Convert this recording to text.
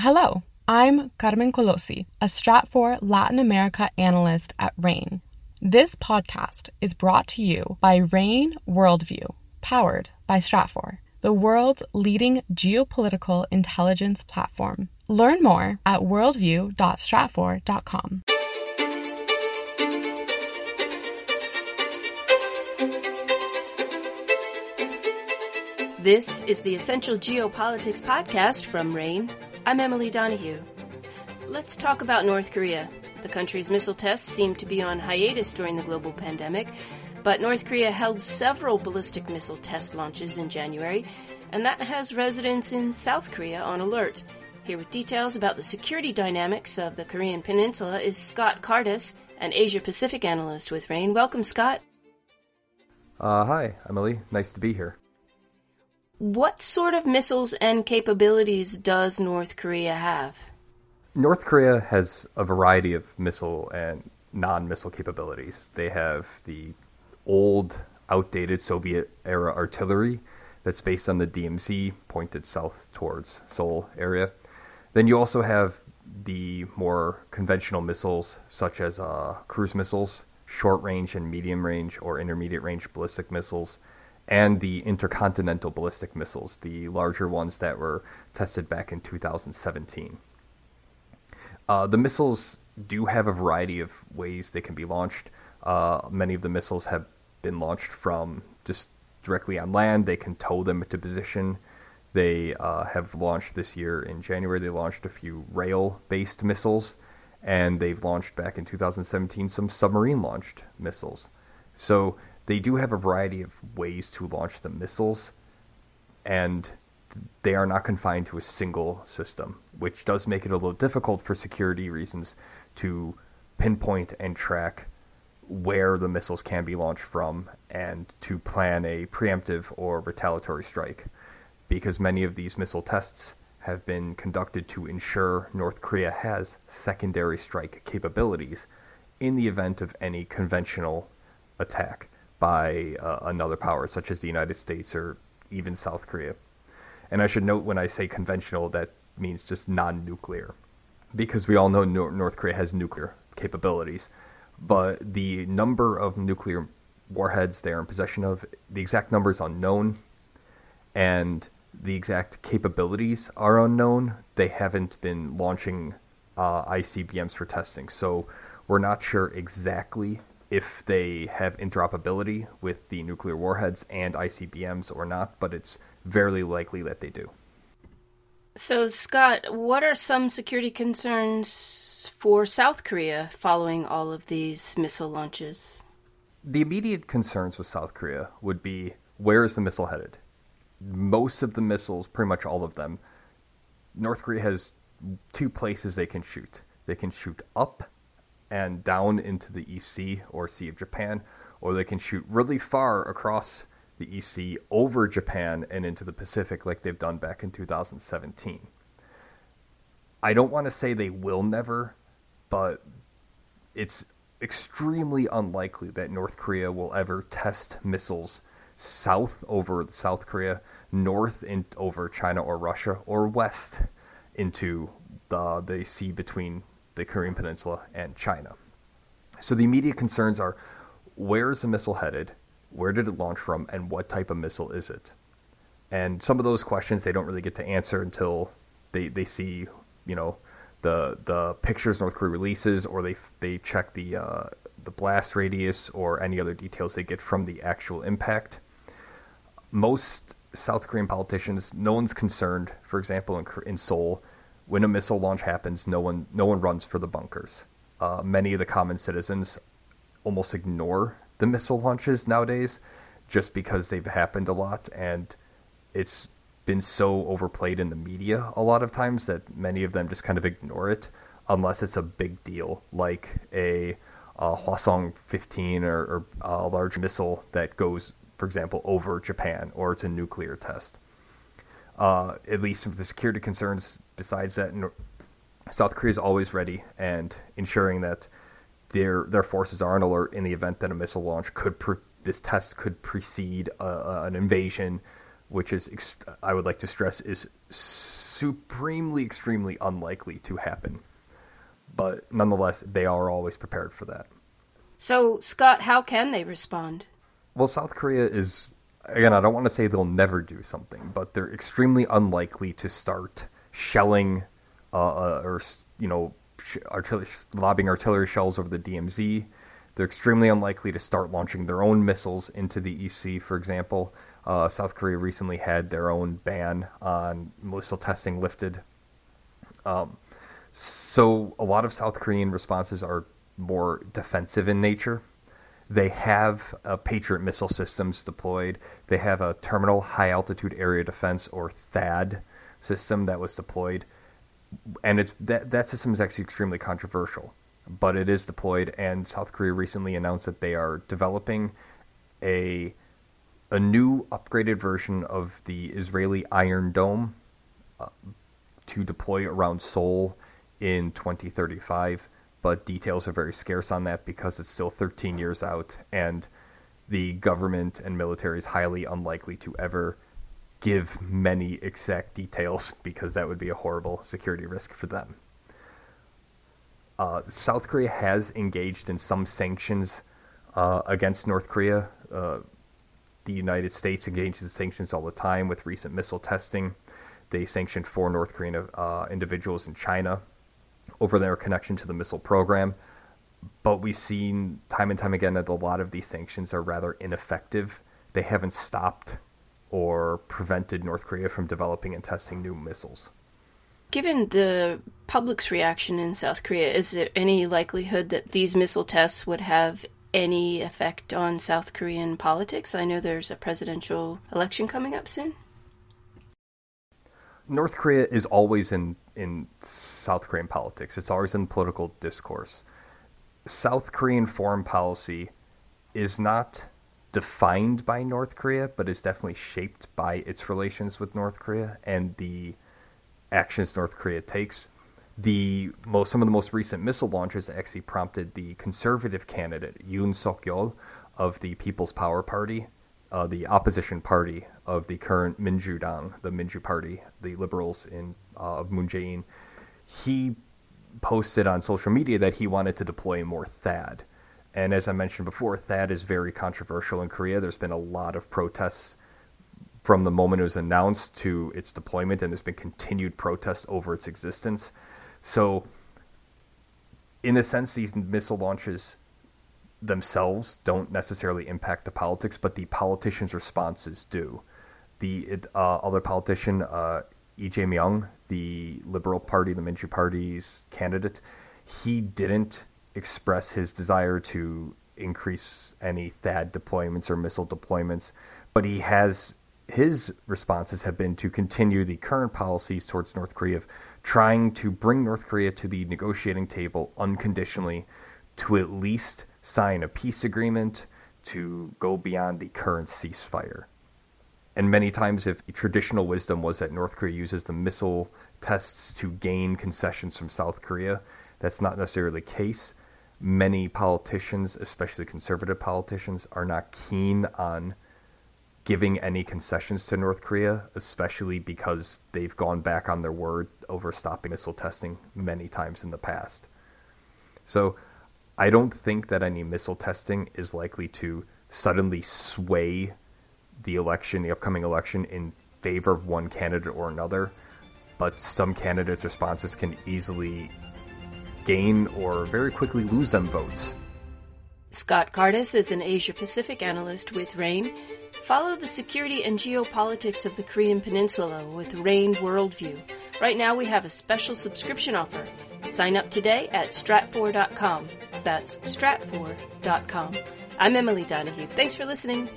Hello, I'm Carmen Colosi, a Stratfor Latin America analyst at RANE. This podcast is brought to you by RANE Worldview, powered by Stratfor, the world's leading geopolitical intelligence platform. Learn more at worldview.stratfor.com. This is the Essential Geopolitics podcast from RANE. I'm Emily Donahue. Let's talk about North Korea. The country's missile tests seem to be on hiatus during the global pandemic, but North Korea held several ballistic missile test launches in January, and that has residents in South Korea on alert. Here with details about the security dynamics of the Korean Peninsula is Scott Kardas, an Asia Pacific analyst with RANE. Welcome, Scott. Uh, hi, Emily. Nice to be here. What sort of missiles and capabilities does North Korea have? North Korea has a variety of missile and non missile capabilities. They have the old, outdated Soviet era artillery that's based on the DMZ, pointed south towards Seoul area. Then you also have the more conventional missiles, such as uh, cruise missiles, short range and medium range or intermediate range ballistic missiles and the intercontinental ballistic missiles, the larger ones that were tested back in 2017. Uh, the missiles do have a variety of ways they can be launched. Uh, many of the missiles have been launched from just directly on land. They can tow them into position. They uh, have launched this year in January. They launched a few rail-based missiles, and they've launched back in 2017 some submarine-launched missiles. So they do have a variety of ways to launch the missiles, and they are not confined to a single system, which does make it a little difficult for security reasons to pinpoint and track where the missiles can be launched from and to plan a preemptive or retaliatory strike. Because many of these missile tests have been conducted to ensure North Korea has secondary strike capabilities in the event of any conventional attack by uh, another power, such as the United States or even South Korea. And I should note when I say conventional, that means just non nuclear, because we all know North Korea has nuclear capabilities. But the number of nuclear warheads they are in possession of, the exact number is unknown, and the exact capabilities are unknown. They haven't been launching uh, ICBMs for testing, so we're not sure exactly if they have interoperability with the nuclear warheads and ICBMs or not, but it's very likely that they do. So, Scott, what are some security concerns for South Korea following all of these missile launches? The immediate concerns with South Korea would be where is the missile headed? Most of the missiles, pretty much all of them, North Korea has two places they can shoot. They can shoot up and down into the East Sea or Sea of Japan, or they can shoot really far across the East Sea over Japan and into the Pacific like they've done back in 2017. I don't want to say they will never, but it's extremely unlikely that North Korea will ever test missiles south over South Korea, north in, over China or Russia, or west into the, the sea between the Korean Peninsula and China. So the immediate concerns are where is the missile headed? Where did it launch from? And what type of missile is it? And some of those questions they don't really get to answer until they, they see, you know, the the pictures North Korea releases, or they they check the uh, the blast radius or any other details they get from the actual impact. Most South Korean politicians, no one's concerned. For example, in, in Seoul, when a missile launch happens, no one no one runs for the bunkers. Uh, many of the common citizens almost ignore the missile launches nowadays, just because they've happened a lot and it's been so overplayed in the media a lot of times that many of them just kind of ignore it unless it's a big deal, like a Hwasong 15 or, or a large missile that goes, for example, over Japan, or it's a nuclear test. Uh, at least with the security concerns besides that, South Korea is always ready and ensuring that their their forces are on alert in the event that a missile launch could pre- this test could precede uh, an invasion, which is ex- I would like to stress is supremely, extremely unlikely to happen. But nonetheless, they are always prepared for that. So, Scott, how can they respond? Well, South Korea is, again, I don't want to say they'll never do something, but they're extremely unlikely to start shelling uh, uh or, you know, artillery, lobbing artillery shells over the DMZ. They're extremely unlikely to start launching their own missiles into the EC, for example. Uh, South Korea recently had their own ban on missile testing lifted. Um, so a lot of South Korean responses are more defensive in nature. They have uh, Patriot missile systems deployed. They have a terminal high altitude area defense or THAAD system that was deployed and it's that that system is actually extremely controversial, but it is deployed. And South Korea recently announced that they are developing a a new upgraded version of the Israeli Iron Dome uh, to deploy around Seoul in 2035. But details are very scarce on that because it's still 13 years out, and the government and military is highly unlikely to ever give many exact details because that would be a horrible security risk for them. Uh, South Korea has engaged in some sanctions uh, against North Korea. Uh, the United States engages in sanctions all the time with recent missile testing. They sanctioned four North Korean uh, individuals in China over their connection to the missile program. But we've seen time and time again that a lot of these sanctions are rather ineffective. They haven't stopped or prevented North Korea from developing and testing new missiles. Given the public's reaction in South Korea, is there any likelihood that these missile tests would have any effect on South Korean politics? I know there's a presidential election coming up soon. North Korea is always in, in South Korean politics, it's always in political discourse. South Korean foreign policy is not defined by North Korea, but is definitely shaped by its relations with North Korea and the actions North Korea takes. The most, some of the most recent missile launches actually prompted the conservative candidate Yoon Suk Yeol of the People's Power Party, uh, the opposition party of the current Minju-dang, the Minju Party, the liberals in uh, of Moon Jae-in. He posted on social media that he wanted to deploy more THAAD and as I mentioned before, that is very controversial in Korea. There's been a lot of protests from the moment it was announced to its deployment, and there's been continued protests over its existence. So, in a sense, these missile launches themselves don't necessarily impact the politics, but the politicians' responses do. The uh, other politician, uh, Lee Jae-myung, the Liberal Party, the Minju Party's candidate, he didn't express his desire to increase any THAAD deployments or missile deployments, but he has his responses have been to continue the current policies towards North Korea of trying to bring North Korea to the negotiating table unconditionally to at least sign a peace agreement to go beyond the current ceasefire. And many times, if traditional wisdom was that North Korea uses the missile tests to gain concessions from South Korea, that's not necessarily the case many politicians, especially conservative politicians, are not keen on giving any concessions to North Korea, especially because they've gone back on their word over stopping missile testing many times in the past. So I don't think that any missile testing is likely to suddenly sway the election, the upcoming election, in favor of one candidate or another. But some candidates' responses can easily gain or very quickly lose them votes. Scott Kardas is an Asia Pacific analyst with RANE. Follow the security and geopolitics of the Korean Peninsula with RANE Worldview. Right now we have a special subscription offer. Sign up today at stratfor.com. That's stratfor.com. I'm Emily Donahue. Thanks for listening.